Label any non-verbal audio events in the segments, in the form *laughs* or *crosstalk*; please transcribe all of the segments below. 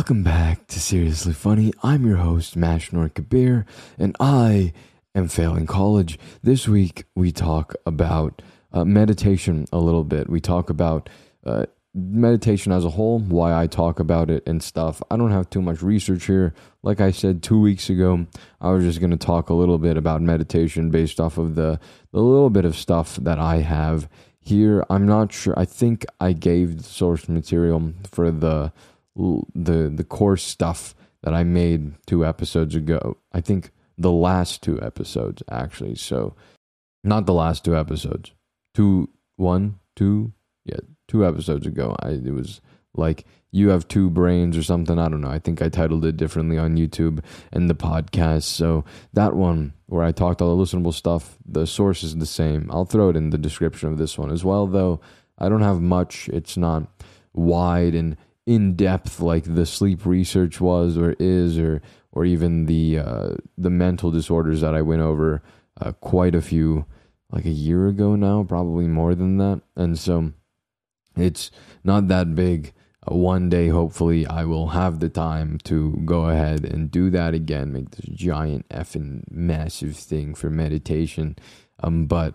Welcome back to Seriously Funny. I'm your host, Mashnor Kabir, and I am failing college. This week, we talk about uh, meditation a little bit. We talk about uh, meditation as a whole, why I talk about it and stuff. I don't have too much research here. Like I said two weeks ago, I was just going to talk a little bit about meditation based off of the, the little bit of stuff that I have here. I'm not sure. I think I gave the source material for the the the core stuff that I made two episodes ago. I think the last two episodes actually. So not the last two episodes. Two one, two, yeah, two episodes ago. I it was like you have two brains or something. I don't know. I think I titled it differently on YouTube and the podcast. So that one where I talked all the listenable stuff, the source is the same. I'll throw it in the description of this one as well, though I don't have much. It's not wide and in depth like the sleep research was or is or or even the uh, the mental disorders that I went over uh, quite a few like a year ago now, probably more than that. And so it's not that big. Uh, one day, hopefully, I will have the time to go ahead and do that again, make this giant effing massive thing for meditation. Um, but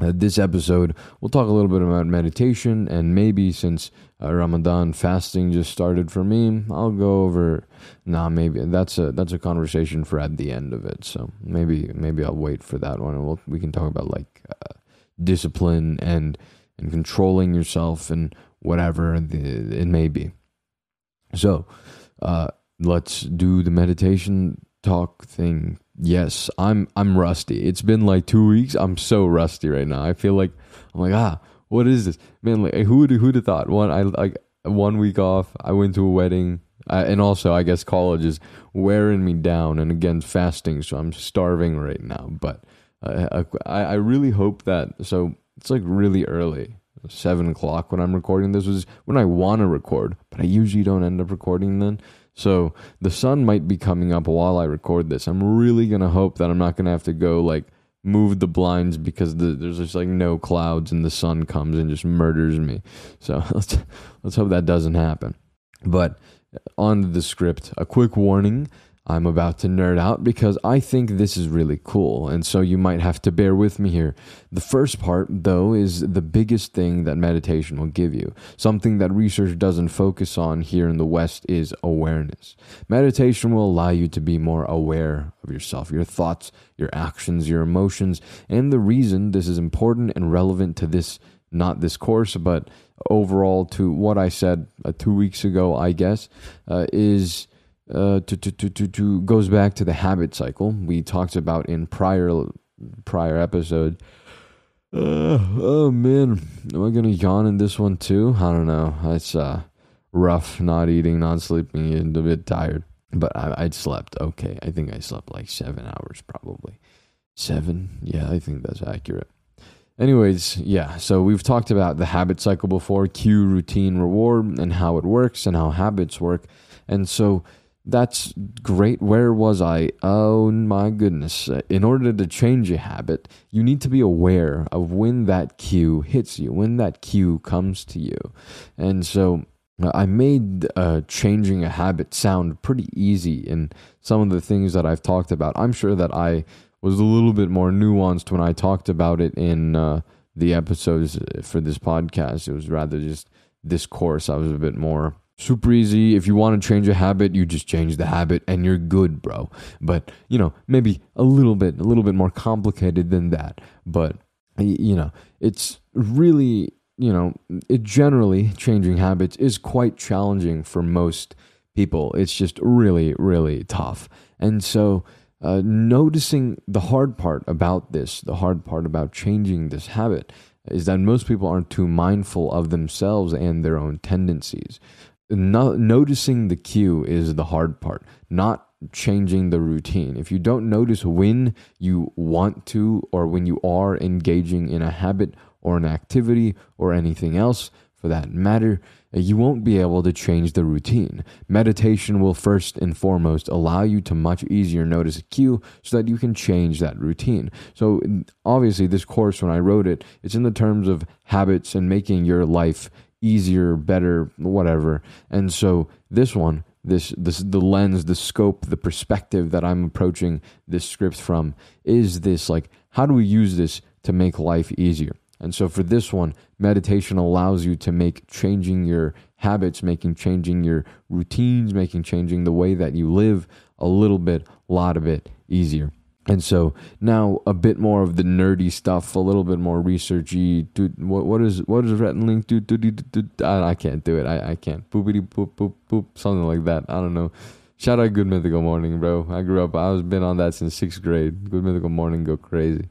uh, this episode, we'll talk a little bit about meditation, and maybe since uh, Ramadan fasting just started for me, I'll go over. Nah, maybe that's a that's a conversation for at the end of it. So maybe maybe I'll wait for that one, and we'll, we can talk about like uh, discipline and and controlling yourself and whatever the, it may be. So, uh, let's do the meditation talk thing Yes, I'm I'm rusty. It's been like two weeks. I'm so rusty right now. I feel like I'm like ah, what is this, man? Like who would who'd have thought? One I like one week off. I went to a wedding, uh, and also I guess college is wearing me down, and again fasting, so I'm starving right now. But uh, I I really hope that so it's like really early, seven o'clock when I'm recording. This was when I want to record, but I usually don't end up recording then. So the sun might be coming up while I record this. I'm really gonna hope that I'm not gonna have to go like move the blinds because the, there's just like no clouds and the sun comes and just murders me. So *laughs* let's let's hope that doesn't happen. But on to the script. A quick warning. I'm about to nerd out because I think this is really cool, and so you might have to bear with me here. The first part, though, is the biggest thing that meditation will give you. Something that research doesn't focus on here in the West is awareness. Meditation will allow you to be more aware of yourself, your thoughts, your actions, your emotions, and the reason this is important and relevant to this, not this course, but overall to what I said uh, two weeks ago, I guess, uh, is uh, to, to, to, to, goes back to the habit cycle we talked about in prior prior episode. Uh, oh man, am I gonna yawn in this one too? I don't know. It's uh rough, not eating, not sleeping, and a bit tired. But I I slept okay. I think I slept like seven hours probably. Seven? Yeah, I think that's accurate. Anyways, yeah, so we've talked about the habit cycle before, cue, routine, reward, and how it works and how habits work. And so that's great. Where was I? Oh my goodness. In order to change a habit, you need to be aware of when that cue hits you, when that cue comes to you. And so uh, I made uh, changing a habit sound pretty easy in some of the things that I've talked about. I'm sure that I was a little bit more nuanced when I talked about it in uh, the episodes for this podcast. It was rather just this course. I was a bit more super easy. If you want to change a habit, you just change the habit and you're good, bro. But, you know, maybe a little bit, a little bit more complicated than that. But, you know, it's really, you know, it generally changing habits is quite challenging for most people. It's just really, really tough. And so, uh, noticing the hard part about this, the hard part about changing this habit, is that most people aren't too mindful of themselves and their own tendencies no, noticing the cue is the hard part, not changing the routine. If you don't notice when you want to or when you are engaging in a habit or an activity or anything else for that matter, you won't be able to change the routine. Meditation will first and foremost allow you to much easier notice a cue so that you can change that routine. So, obviously, this course, when I wrote it, it's in the terms of habits and making your life easier, better, whatever. And so this one, this this the lens, the scope, the perspective that I'm approaching this script from is this like how do we use this to make life easier? And so for this one, meditation allows you to make changing your habits, making changing your routines, making changing the way that you live a little bit, a lot of it easier. And so now a bit more of the nerdy stuff, a little bit more researchy. Dude, what what is what is? Do, do, do, do, do, I, I can't do it. I, I can't. Boopity boop boop boop. Something like that. I don't know. Shout out Good Mythical Morning, bro. I grew up, I was been on that since sixth grade. Good Mythical Morning, go crazy.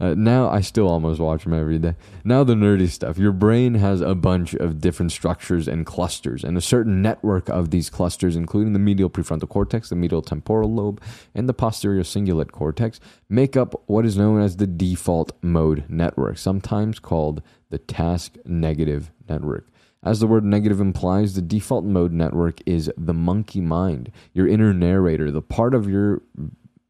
Uh, now I still almost watch them every day. Now the nerdy stuff. Your brain has a bunch of different structures and clusters, and a certain network of these clusters, including the medial prefrontal cortex, the medial temporal lobe, and the posterior cingulate cortex, make up what is known as the default mode network, sometimes called the task negative network. As the word negative implies, the default mode network is the monkey mind, your inner narrator, the part of your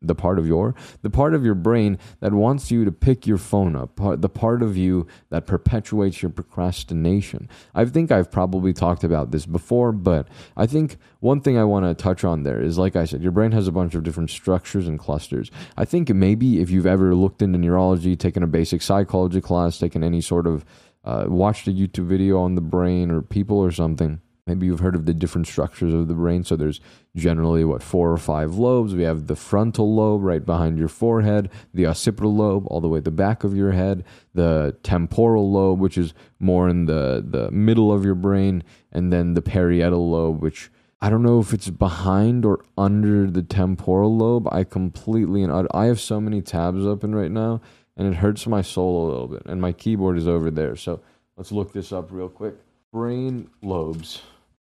the part of your the part of your brain that wants you to pick your phone up the part of you that perpetuates your procrastination. I think i've probably talked about this before but i think one thing i want to touch on there is like i said your brain has a bunch of different structures and clusters. I think maybe if you've ever looked into neurology taken a basic psychology class taken any sort of uh, watched a YouTube video on the brain or people or something. Maybe you've heard of the different structures of the brain. So there's generally what four or five lobes. We have the frontal lobe right behind your forehead, the occipital lobe all the way at the back of your head, the temporal lobe, which is more in the the middle of your brain, and then the parietal lobe, which I don't know if it's behind or under the temporal lobe. I completely and I have so many tabs open right now and it hurts my soul a little bit. And my keyboard is over there. So let's look this up real quick. Brain lobes.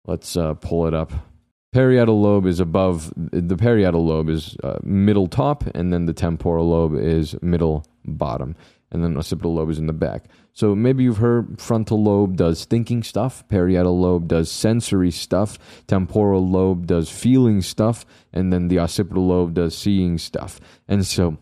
Let's uh, pull it up. Parietal lobe is above, the parietal lobe is uh, middle top, and then the temporal lobe is middle bottom, and then occipital lobe is in the back. So maybe you've heard frontal lobe does thinking stuff, parietal lobe does sensory stuff, temporal lobe does feeling stuff, and then the occipital lobe does seeing stuff. And so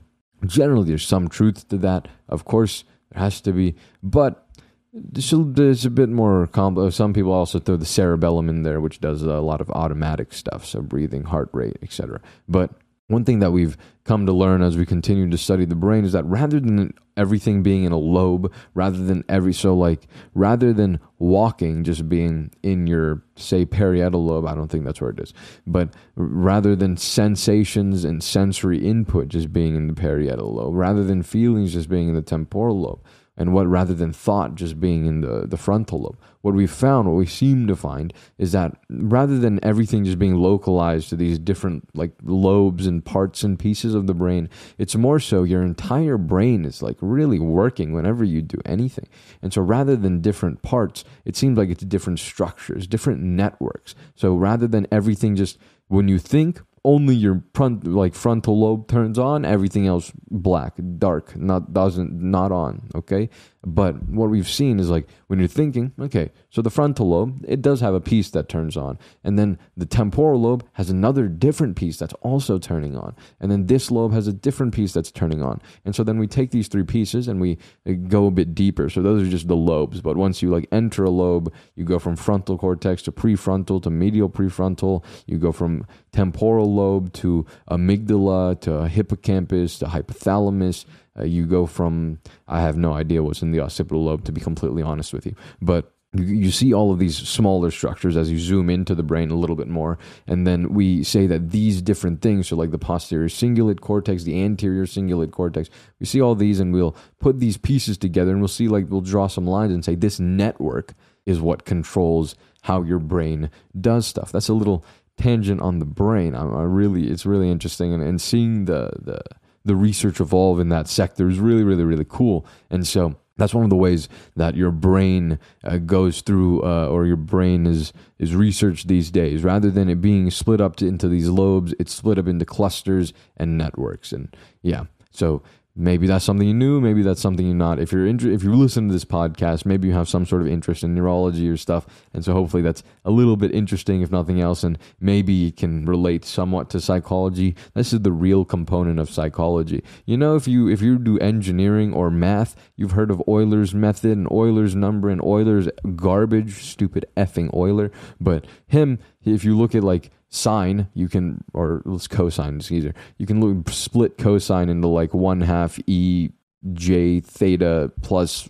Generally, there's some truth to that. Of course, there has to be, but there's a bit more complex. Uh, some people also throw the cerebellum in there, which does a lot of automatic stuff, so breathing, heart rate, etc. But one thing that we've come to learn as we continue to study the brain is that rather than everything being in a lobe, rather than every so like rather than walking just being in your say parietal lobe, I don't think that's where it is, but rather than sensations and sensory input just being in the parietal lobe, rather than feelings just being in the temporal lobe, and what rather than thought just being in the, the frontal lobe. What we found, what we seem to find, is that rather than everything just being localized to these different like lobes and parts and pieces of the brain, it's more so your entire brain is like really working whenever you do anything. And so rather than different parts, it seems like it's different structures, different networks. So rather than everything just when you think only your front like frontal lobe turns on everything else black dark not doesn't not on okay but what we've seen is like when you're thinking okay so the frontal lobe it does have a piece that turns on. And then the temporal lobe has another different piece that's also turning on. And then this lobe has a different piece that's turning on. And so then we take these three pieces and we uh, go a bit deeper. So those are just the lobes. But once you like enter a lobe you go from frontal cortex to prefrontal to medial prefrontal. You go from temporal lobe to amygdala to hippocampus to hypothalamus. Uh, you go from, I have no idea what's in the occipital lobe, to be completely honest with you. But you see all of these smaller structures as you zoom into the brain a little bit more and then we say that these different things so like the posterior cingulate cortex the anterior cingulate cortex we see all these and we'll put these pieces together and we'll see like we'll draw some lines and say this network is what controls how your brain does stuff that's a little tangent on the brain. I, I really, it's really interesting, and, and seeing the the the research evolve in that sector is really, really, really cool. And so that's one of the ways that your brain uh, goes through, uh, or your brain is is researched these days. Rather than it being split up to, into these lobes, it's split up into clusters and networks. And yeah, so maybe that's something you knew maybe that's something you're not. If you're inter- if you listen to this podcast maybe you have some sort of interest in neurology or stuff and so hopefully that's a little bit interesting if nothing else and maybe it can relate somewhat to psychology. This is the real component of psychology. You know if you if you do engineering or math you've heard of euler's method and euler's number and euler's garbage stupid effing euler but him if you look at like sine, you can, or let's cosine, it's easier. You can look, split cosine into like one half e j theta plus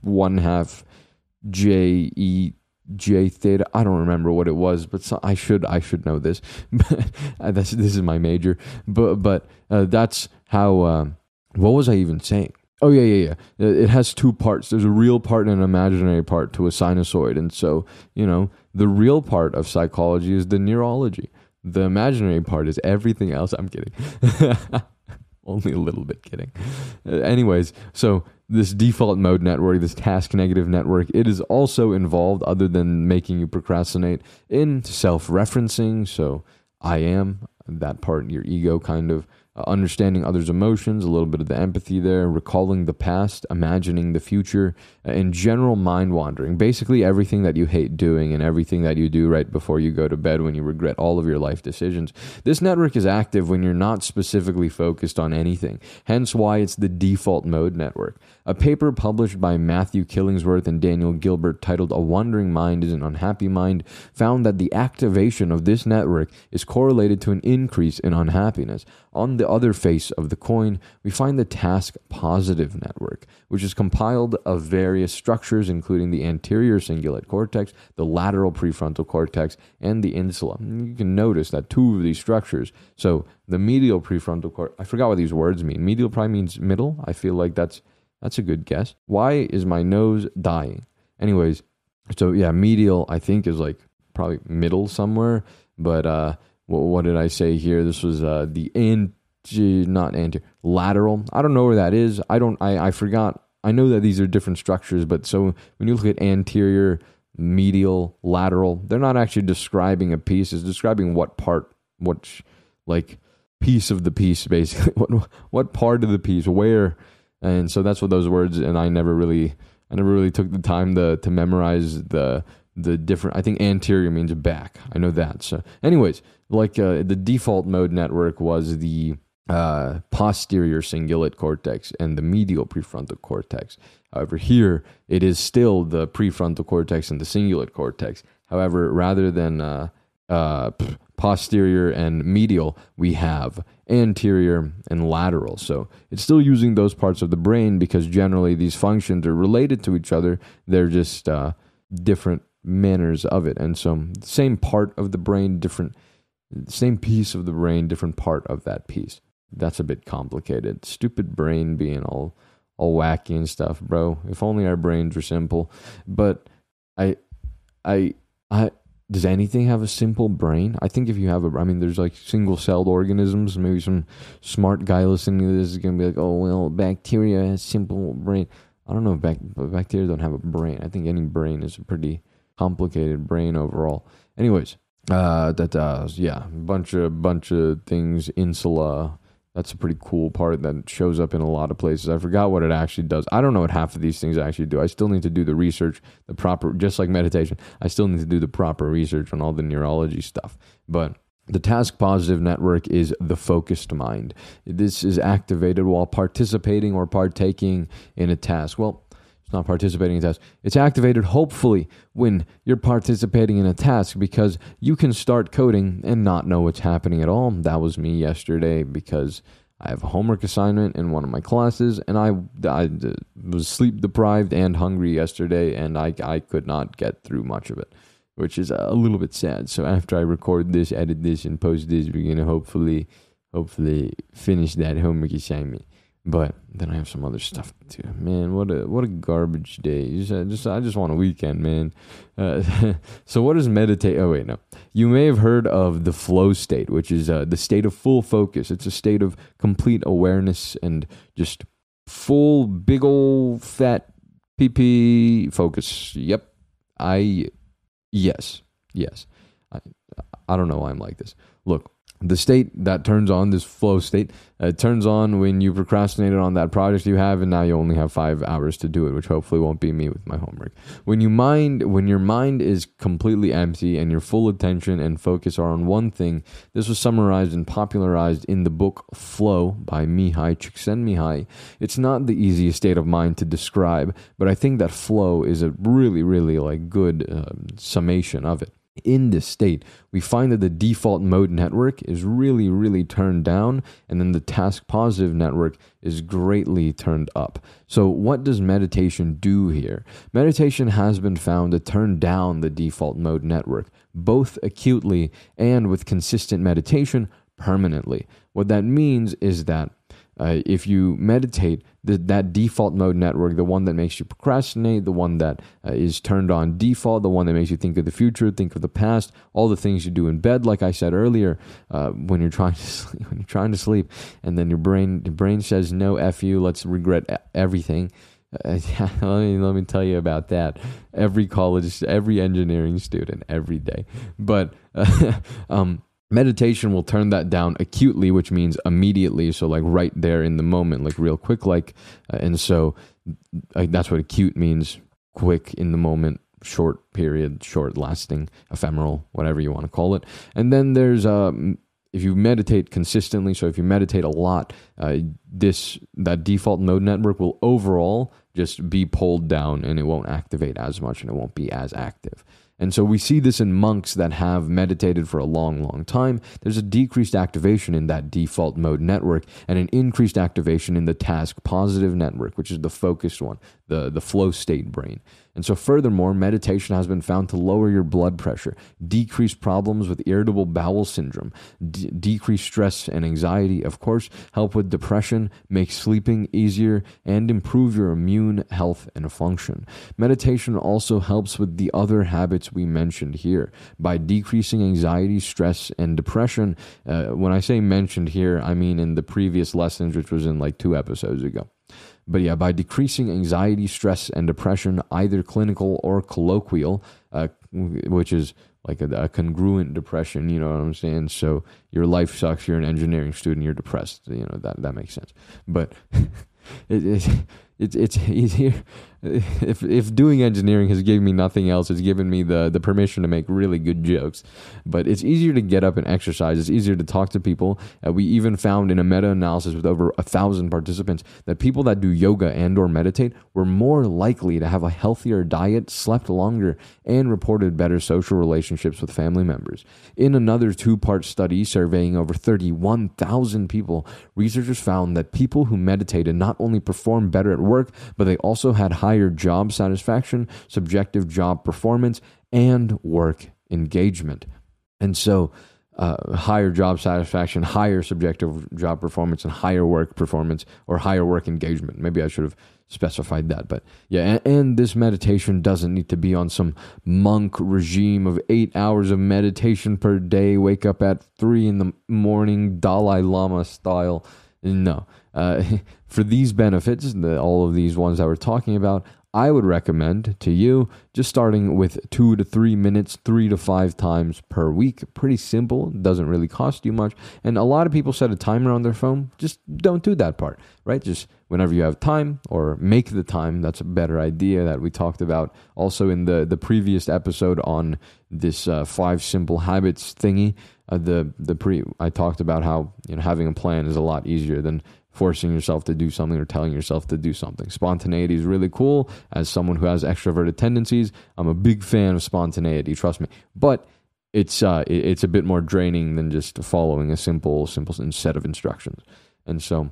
one half j e j theta. I don't remember what it was, but so, I should I should know this. *laughs* this is my major, but but uh, that's how. Uh, what was I even saying? Oh yeah, yeah, yeah. It has two parts. There's a real part and an imaginary part to a sinusoid, and so you know the real part of psychology is the neurology. The imaginary part is everything else. I'm kidding. *laughs* Only a little bit kidding. Uh, anyways, so this default mode network, this task negative network, it is also involved, other than making you procrastinate, in self referencing. So I am, that part, your ego kind of uh, understanding others' emotions, a little bit of the empathy there, recalling the past, imagining the future, uh, and general mind wandering. Basically, everything that you hate doing and everything that you do right before you go to bed when you regret all of your life decisions. This network is active when you're not specifically focused on anything, hence why it's the default mode network. A paper published by Matthew Killingsworth and Daniel Gilbert titled A Wandering Mind is an Unhappy Mind found that the activation of this network is correlated to an increase in unhappiness. On the other face of the coin, we find the task positive network, which is compiled of various structures, including the anterior cingulate cortex, the lateral prefrontal cortex, and the insula. You can notice that two of these structures, so the medial prefrontal cortex, I forgot what these words mean. Medial probably means middle. I feel like that's that's a good guess. Why is my nose dying? Anyways, so yeah, medial I think is like probably middle somewhere, but uh what, what did I say here? This was uh, the anti, not anti, lateral. I don't know where that is. I don't. I I forgot. I know that these are different structures, but so when you look at anterior, medial, lateral, they're not actually describing a piece. It's describing what part, what like piece of the piece, basically. *laughs* What what part of the piece, where, and so that's what those words. And I never really, I never really took the time to to memorize the the different. I think anterior means back. I know that. So, anyways, like uh, the default mode network was the uh, posterior cingulate cortex and the medial prefrontal cortex. However, here it is still the prefrontal cortex and the cingulate cortex. However, rather than uh, uh, posterior and medial, we have anterior and lateral. So it's still using those parts of the brain because generally these functions are related to each other. They're just uh, different manners of it. And so, same part of the brain, different same piece of the brain, different part of that piece. That's a bit complicated. Stupid brain being all all wacky and stuff, bro. If only our brains were simple. But I I I does anything have a simple brain? I think if you have a, I mean, there's like single celled organisms. Maybe some smart guy listening to this is gonna be like, oh well, bacteria has simple brain. I don't know if bac- bacteria don't have a brain. I think any brain is a pretty complicated brain overall. Anyways, uh, that uh, yeah, bunch of bunch of things. Insula. That's a pretty cool part that shows up in a lot of places. I forgot what it actually does. I don't know what half of these things actually do. I still need to do the research, the proper, just like meditation. I still need to do the proper research on all the neurology stuff. But the task positive network is the focused mind. This is activated while participating or partaking in a task. Well, it's not participating in a task. It's activated hopefully when you're participating in a task because you can start coding and not know what's happening at all. That was me yesterday because I have a homework assignment in one of my classes and I, I was sleep deprived and hungry yesterday and I, I could not get through much of it, which is a little bit sad. So after I record this, edit this, and post this, we're going to hopefully, hopefully finish that homework assignment. But then I have some other stuff too. Man, what a what a garbage day. Just, I just want a weekend, man. Uh, *laughs* so what is meditate? Oh wait, no. You may have heard of the flow state, which is uh, the state of full focus. It's a state of complete awareness and just full big old fat PP focus. Yep. I yes yes. I I don't know why I'm like this. Look, the state that turns on this flow state uh, turns on when you procrastinated on that project you have and now you only have five hours to do it which hopefully won't be me with my homework. When you mind when your mind is completely empty and your full attention and focus are on one thing this was summarized and popularized in the book flow by Mihaly Csikszentmihalyi. It's not the easiest state of mind to describe but i think that flow is a really really like good uh, summation of it in this state, we find that the default mode network is really, really turned down, and then the task positive network is greatly turned up. So, what does meditation do here? Meditation has been found to turn down the default mode network, both acutely and with consistent meditation permanently. What that means is that uh, if you meditate, the, that default mode network, the one that makes you procrastinate, the one that uh, is turned on default, the one that makes you think of the future, think of the past, all the things you do in bed, like I said earlier, uh, when you're trying to *laughs* sleep, when you're trying to sleep, and then your brain your brain says no, f you, let's regret everything. Uh, *laughs* let me let me tell you about that. Every college, every engineering student, every day. But *laughs* um, meditation will turn that down acutely which means immediately so like right there in the moment like real quick like uh, and so like, that's what acute means quick in the moment short period short lasting ephemeral whatever you want to call it. And then there's um if you meditate consistently so if you meditate a lot uh, this that default mode network will overall just be pulled down and it won't activate as much and it won't be as active and so we see this in monks that have meditated for a long, long time. There's a decreased activation in that default mode network and an increased activation in the task positive network, which is the focused one, the, the flow state brain. And so, furthermore, meditation has been found to lower your blood pressure, decrease problems with irritable bowel syndrome, d- decrease stress and anxiety, of course, help with depression, make sleeping easier, and improve your immune health and function. Meditation also helps with the other habits we mentioned here by decreasing anxiety, stress, and depression. Uh, when I say mentioned here, I mean in the previous lessons, which was in like two episodes ago. But yeah, by decreasing anxiety, stress, and depression, either clinical or colloquial, uh, which is like a, a, congruent depression, you know what I'm saying? So your life sucks, you're an engineering student, you're depressed, you know, that, that makes sense. But *laughs* it, it, it's it's *laughs* easier if if doing engineering has given me nothing else it's given me the the permission to make really good jokes. But it's easier to get up and exercise. It's easier to talk to people. Uh, we even found in a meta-analysis with over a thousand participants that people that do yoga and or meditate were more likely to have a healthier diet slept longer and reported better social relationships with family members. In another two-part study surveying over 31000 people researchers found that people who meditated not only performed better at work but they also had higher job satisfaction, subjective job performance, and work engagement. And so, uh, higher job satisfaction, higher subjective job performance, and higher work performance or higher work engagement. Maybe I should have specified that, but yeah. And, and, this meditation doesn't need to be on some monk regime of eight hours of meditation per day. Wake up at three in the morning, Dalai Lama style. No, uh, *laughs* for these benefits, the, all of these ones that we're talking about, I would recommend to you just starting with two to three minutes, three to five times per week. Pretty simple, doesn't really cost you much. And a lot of people set a timer on their phone. Just don't do that part, right? Just whenever you have time or make the time. That's a better idea that we talked about also in the, the previous episode on this uh, five simple habits thingy. Uh, the the pre I talked about how you know having a plan is a lot easier than forcing yourself to do something or telling yourself to do something. Spontaneity is really cool. As someone who has extroverted tendencies, I'm a big fan of spontaneity. Trust me, but it's uh, it's a bit more draining than just following a simple simple set of instructions. And so,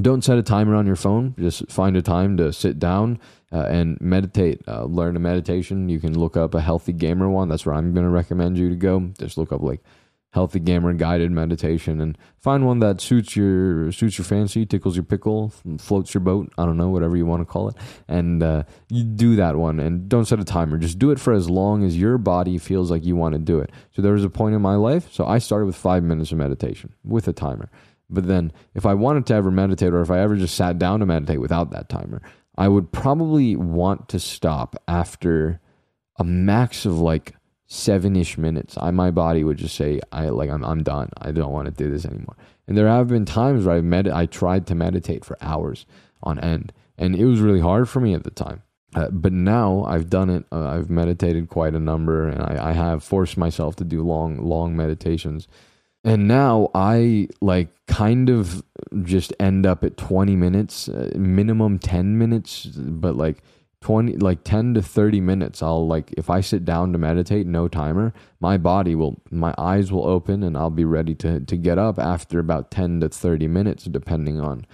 don't set a timer on your phone. Just find a time to sit down uh, and meditate. Uh, learn a meditation. You can look up a healthy gamer one. That's where I'm going to recommend you to go. Just look up like healthy gamer guided meditation and find one that suits your suits your fancy tickles your pickle floats your boat i don't know whatever you want to call it and uh, you do that one and don't set a timer just do it for as long as your body feels like you want to do it so there was a point in my life so i started with five minutes of meditation with a timer but then if i wanted to ever meditate or if i ever just sat down to meditate without that timer i would probably want to stop after a max of like seven ish minutes, I my body would just say, I like I'm I'm done. I don't want to do this anymore. And there have been times where I've med I tried to meditate for hours on end, and it was really hard for me at the time. Uh, but now I've done it. Uh, I've meditated quite a number, and I, I have forced myself to do long, long meditations. And now I like kind of just end up at 20 minutes, uh, minimum 10 minutes, but like 20 like 10 to 30 minutes i'll like if i sit down to meditate no timer my body will my eyes will open and i'll be ready to to get up after about 10 to 30 minutes depending on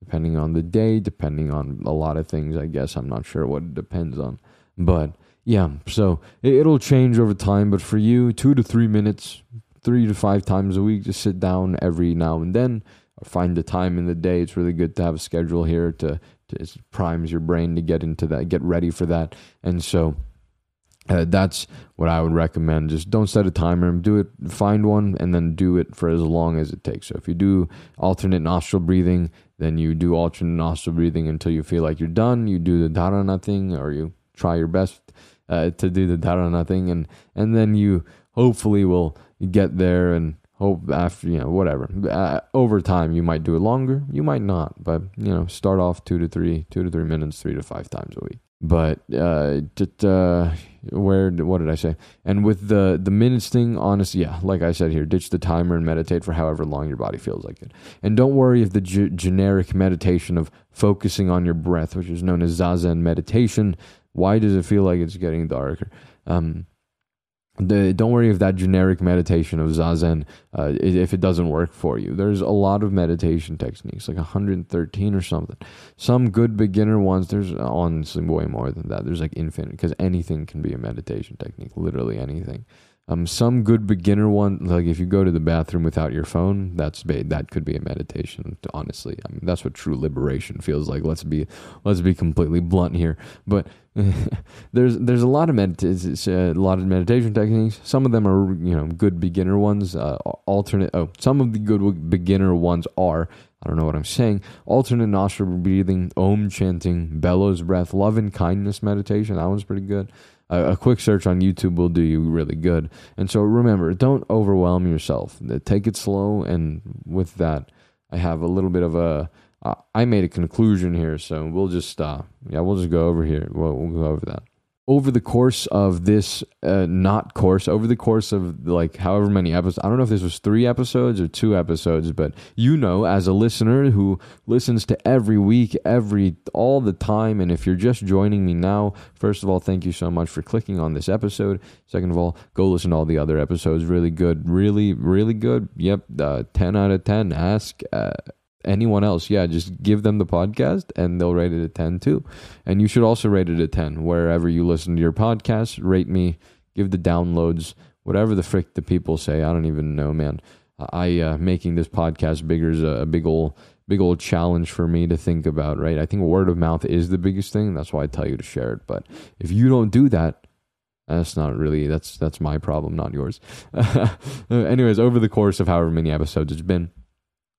depending on the day depending on a lot of things i guess. I'm not sure what it depends on. But yeah so it, will change over time but for you 2 to 3 minutes 3 to 5 times a week just sit down every now and then find the time in the day it's really good to have a schedule here to it primes your brain to get into that, get ready for that. And so uh, that's what I would recommend. Just don't set a timer. Do it, find one, and then do it for as long as it takes. So if you do alternate nostril breathing, then you do alternate nostril breathing until you feel like you're done. You do the dharana thing, or you try your best uh, to do the dharana thing, and and then you hopefully we'll get there and hope after you know whatever. Uh, over time you might do it longer you might not but you know start off two to three two to three minutes three to five times a week. But uh, uh where what did i say? And with the the minutes thing honestly yeah like i said here ditch the timer and meditate for however long your body feels like it. And don't worry if the g- generic meditation of focusing on your breath which is known as zazen meditation why does it feel like it's getting darker? Um the, don't worry if that generic meditation of zazen uh, if it doesn't work for you. There's a lot of meditation techniques like 113 or something. Some good beginner ones there's honestly way more than that. There's like infinite because anything can be a meditation technique literally anything um, some good beginner one, like if you go to the bathroom without your phone, that's that could be a meditation. Honestly, I mean that's what true liberation feels like. Let's be let's be completely blunt here. But *laughs* there's there's a lot of medita- uh, a lot of meditation techniques. Some of them are you know good beginner ones. Uh, alternate. Oh, some of the good beginner ones are. I don't know what I'm saying. Alternate nostril breathing, Om chanting, bellows breath, love and kindness meditation. That one's pretty good a, a, quick search on YouTube will do you really good. And so remember, don't overwhelm yourself. Take it slow. And with that, I have a little bit of a. Uh, made a conclusion here, so we'll just stop. Yeah, we'll just go over here. We'll, we'll go over that over the course of this uh, not course over the course of like however many episodes i don't know if this was three episodes or two episodes but you know as a listener who listens to every week every all the time and if you're just joining me now first of all thank you so much for clicking on this episode. Second of all go listen to all the other episodes. Really good really really good. Yep uh, 10 out of 10 ask uh, anyone else, yeah, just give them the podcast and they'll rate it a 10 too. And you should also rate it a 10 wherever you listen to your podcast. Rate me, give the downloads, whatever the frick the people say. I don't even know, man. I uh, making this podcast bigger is a, a big old big old challenge for me to think about, right? I think word of mouth is the biggest thing. That's why I tell you to share it. But if you don't do that, that's not really that's that's my problem, not yours. *laughs* Anyways, over the course of however many episodes it's been,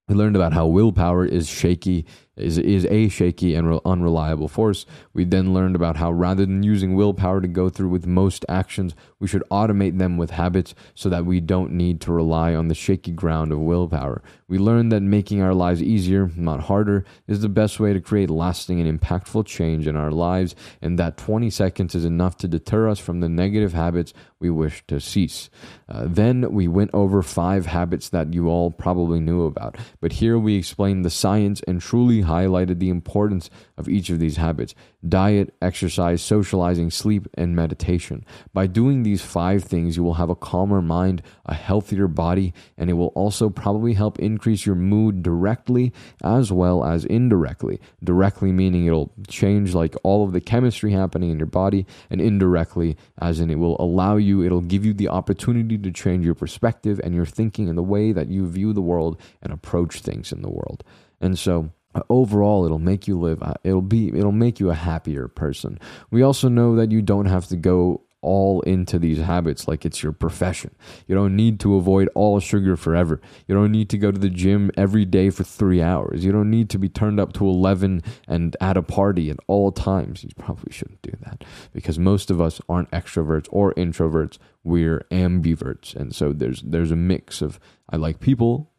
we learned about how willpower is shaky is, is a shaky and re- unreliable force. We then learned about how rather than using willpower to go through with most actions, we should automate them with habits so that we don't need to rely on the shaky ground of willpower. We learned that making our lives easier, not harder, is the best way to create lasting and impactful change in our lives, and that 20 seconds is enough to deter us from the negative habits we wish to cease. Uh, then we went over five habits that you all probably knew about, but here we explain the science and truly highlighted the importance of each of these habits diet, exercise, socializing, sleep, and meditation. By doing these five things, you will have a calmer mind, a healthier body, and it will also probably help increase your mood directly as well as indirectly. Directly meaning it'll change like all of the chemistry happening in your body, and indirectly, as in it will allow you, it'll give you the opportunity to change your perspective and your thinking and the way that you view the world and approach things in the world. And so, overall it'll make you live uh, it'll be it'll make you a happier person we also know that you don't have to go all into these habits like it's your profession. You don't need to avoid all sugar forever. You don't need to go to the gym every day for three hours. You don't need to be turned up to 11 and at a party at all times. You probably shouldn't do that because most of us aren't extroverts or introverts. We're ambiverts. And so there's, there's a mix of I like people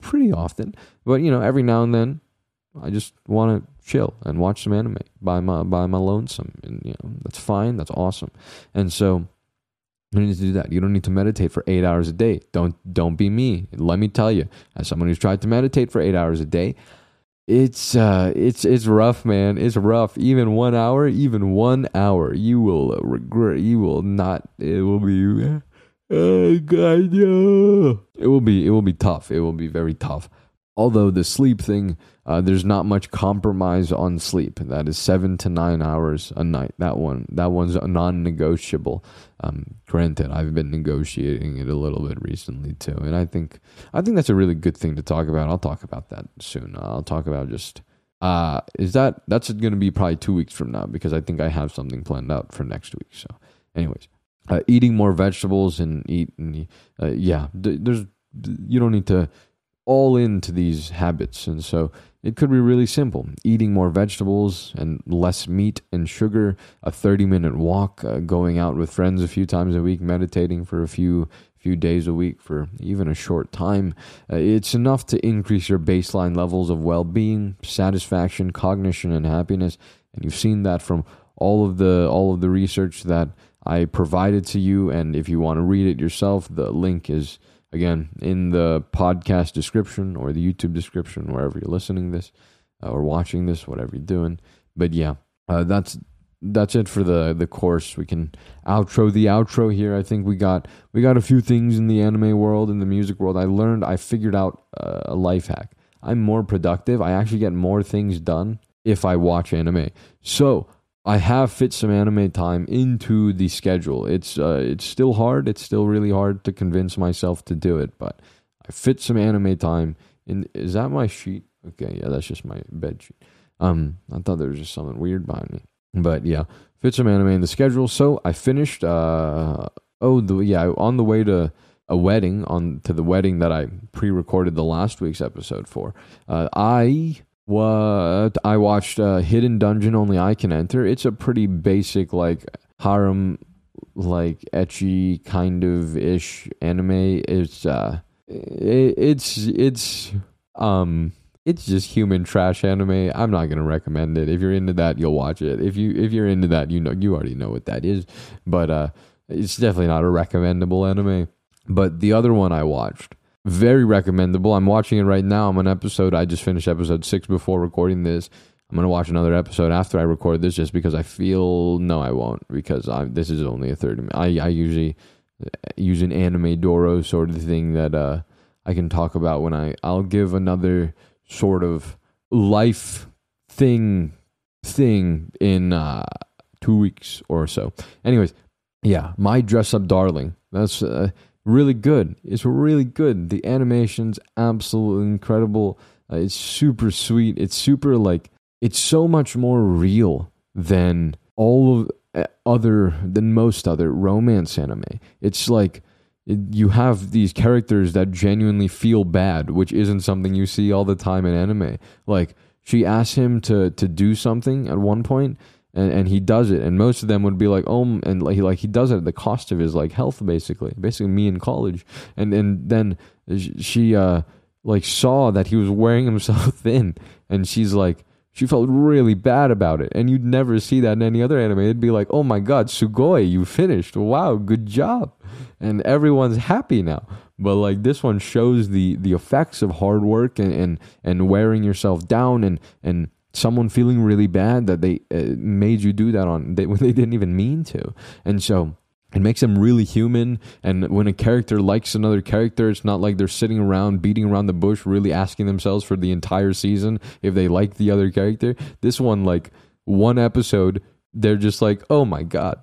pretty often, but you know, every now and then I just want to chill and watch some anime by my by my lonesome, and you know that's fine. That's awesome. And so you don't need to do that. You don't need to meditate for eight hours a day. Don't don't be me. Let me tell you, as someone who's tried to meditate for eight hours a day, it's uh it's it's rough, man. It's rough. Even one hour, even one hour, you will regret. You will not. It will be. Oh God, no. It will be. It will be tough. It will be very tough. Although the sleep thing uh, there's not much compromise on sleep. That is seven to nine hours a night. That one, that one's non-negotiable. Um, granted, I've been negotiating it a little bit recently too, and I think I think that's a really good thing to talk about. I'll talk about that soon. I'll talk about just uh, is that that's going to be probably two weeks from now because I think I have something planned out for next week. So, anyways, uh, eating more vegetables and eat, and, uh, yeah, there's you don't need to all into these habits, and so it could be really simple eating more vegetables and less meat and sugar, a 30 minute walk, uh, going out with friends a few times a week, meditating for a few few days a week for even a short time. Uh, it's enough to increase your baseline levels of well-being, satisfaction, cognition and happiness. And you've seen that from all of the all of the research that I provided to you and if you want to read it yourself, the link is Again, in the podcast description or the YouTube description, wherever you're listening this uh, or watching this, whatever you're doing. But yeah, uh, that's that's it for the the course. We can outro the outro here. I think we got we got a few things in the anime world, in the music world. I learned, I figured out uh, a life hack. I'm more productive. I actually get more things done if I watch anime. So I have fit some anime time into the schedule. It's uh, it's still hard. It's still really hard to convince myself to do it, but I fit some anime time in. Is that my sheet? Okay, yeah, that's just my bed sheet. Um, I thought there was just something weird behind me, but yeah, fit some anime in the schedule. So I finished. Uh, oh, the yeah, on the way to a wedding on to the wedding that I pre-recorded the last week's episode for. Uh, I what I watched uh, Hidden Dungeon Only I Can Enter. It's a pretty basic like harem like ecchi kind of ish anime. It's uh it, it's it's um it's just human trash anime. I'm not gonna recommend it. If you're into that, you'll watch it. If you if you're into that, you know you already know what that is. But uh it's definitely not a recommendable anime. But the other one I watched very recommendable. I'm watching it right now. I'm on an episode. I just finished episode six before recording this. I'm gonna watch another episode after I record this, just because I feel no, I won't because I this is only a 30. I I usually use an animedoro sort of thing that uh I can talk about when I I'll give another sort of life thing thing in uh two weeks or so. Anyways, yeah, my dress up darling. That's uh, really good. It's really good. The animation's absolutely incredible. Uh, it's super sweet. It's super like it's so much more real than all of uh, other than most other romance anime. It's like it, you have these characters that genuinely feel bad, which isn't something you see all the time in anime. Like she asks him to to do something at one point and, and he does it. And most of them would be like oh and like he like he does it at the cost of his like health basically. Basically me in college. And and then she uh like saw that he was wearing himself *laughs* thin. And she's like she felt really bad about it. And you'd never see that in any other anime. It'd be like oh my god sugoi you finished. Wow good job. And everyone's happy now. But like this one shows the the effects of hard work and and, and wearing yourself down and and someone feeling really bad that they uh, made you do that on they, when *laughs* they didn't even mean to. And so it makes them really human. And when a character likes another character it's not like they're sitting around beating around the bush really asking themselves for the entire season if they like the other character. This one like one episode they're just like oh my god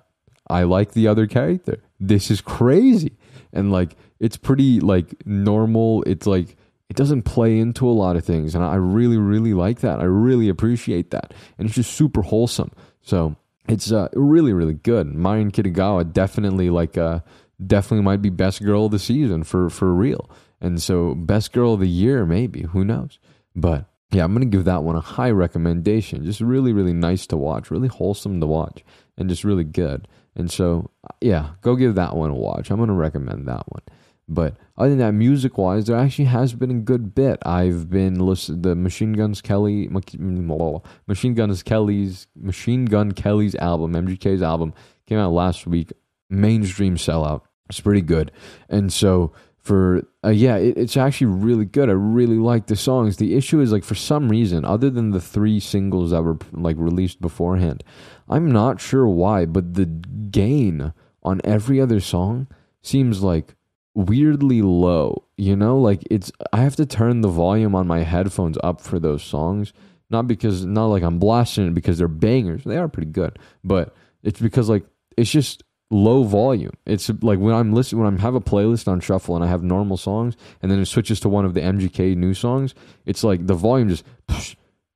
i like the other character. This is crazy. And like it's pretty like normal. It's like it doesn't play into a lot of things and i really really like that i really appreciate that and it's just super wholesome so it's uh, really really good. Marin Kitagawa definitely like uh, definitely might be best girl of the season for for real. And so best girl of the year maybe, who knows. But yeah, I'm to give that one a high recommendation. Just really really nice to watch, really wholesome to watch and just really good. And so yeah, go give that one a watch. I'm to recommend that one. But other than that, music wise, there actually has been a good bit. I've been listening the Machine Guns Kelly, Machine Guns Kelly's Machine Gun Kelly's album, MGK's album, came out last week. Mainstream sellout. It's pretty good, and so for uh, yeah, it, it's actually really good. I really like the songs. The issue is like for some reason, other than the three singles that were like released beforehand, I'm not sure why, but the gain on every other song seems like weirdly low, you know? Like it's I have to turn the volume on my headphones up for those songs. Not because not like I'm blasting it because they're bangers. They are pretty good. But it's because like it's just low volume. It's like when I'm listening when I have a playlist on shuffle and I have normal songs and then it switches to one of the MGK new songs, it's like the volume just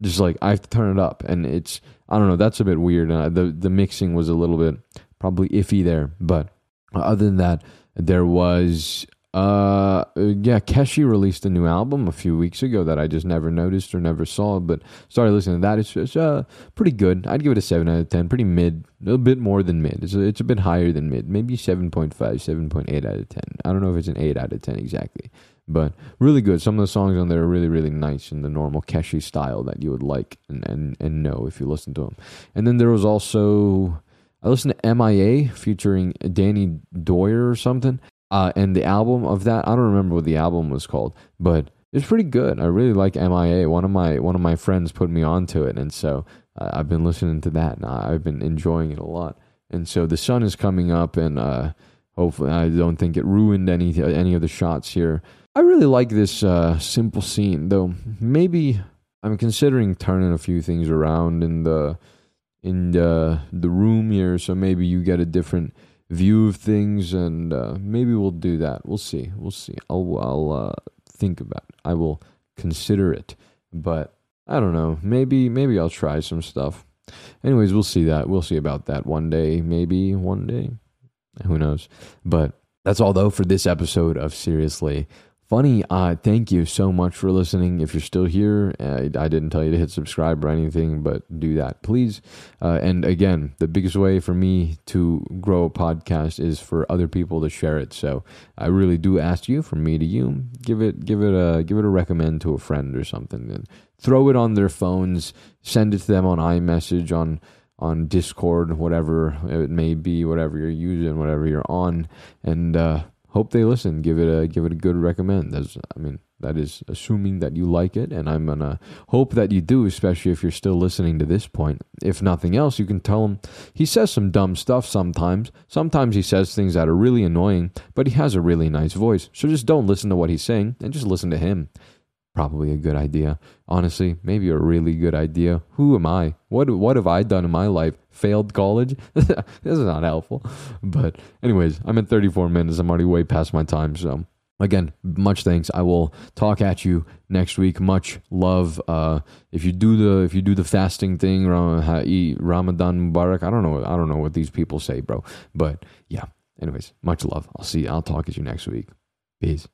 just like I have to turn it up and it's I don't know, that's a bit weird. Uh, the the mixing was a little bit probably iffy there, but other than that, there was uh yeah, Keshi released a new album a few weeks ago that I just never noticed or never saw, but started listening to that. It's, it's uh pretty good. I'd give it a seven out of ten. Pretty mid, a bit more than mid. It's a, it's a bit higher than mid, maybe 7.5, 7.8 out of ten. I don't know if it's an eight out of ten exactly, but really good. Some of the songs on there are really really nice in the normal Keshi style that you would like and and, and know if you listen to them. And then there was also I listened to MIA featuring Danny Doyer or something, uh, and the album of that I don't remember what the album was called, but it's pretty good. I really like MIA. One of my one of my friends put me onto it, and so uh, I've been listening to that, and I've been enjoying it a lot. And so the sun is coming up, and uh, hopefully I don't think it ruined any any of the shots here. I really like this uh, simple scene, though. Maybe I'm considering turning a few things around in the in the the room here, so maybe you get a different view of things, and uh, maybe we'll do that. We'll see. We'll see. I'll I'll uh, think about it. I will consider it, but I don't know. Maybe maybe I'll try some stuff. Anyways, we'll see that. We'll see about that one day. Maybe one day. Who knows? But that's all though for this episode of Seriously funny. Uh, thank you so much for listening. If you're still here, uh, I didn't tell you to hit subscribe or anything, but do that, please. Uh, and again, the biggest way for me to grow a podcast is for other people to share it. So I really do ask you, from me to you, give it, give it a, give it a recommend to a friend or something, and throw it on their phones. Send it to them on iMessage on on Discord, whatever it may be, whatever you're using, whatever you're on, and uh, hope they listen. Give it a give it a good recommend. I mean that is assuming that you like it, and I'm gonna hope that you do, especially if you're still listening to this point. If nothing else, you can tell him he says some dumb stuff sometimes. Sometimes he says things that are really annoying, but he has a really nice voice. So just don't listen to what he's saying and just listen to him probably a good idea. Honestly, maybe a really good idea. Who am I? What what have I done in my life? Failed college? *laughs* this is not helpful. But anyways, I'm at 34 minutes. I'm already way past my time, so again much thanks i will talk at you next week much love uh, if you do the if you do the fasting thing ramadan mubarak i don't know i don't know what these people say bro but yeah anyways much love i'll see You. i'll talk at you next week peace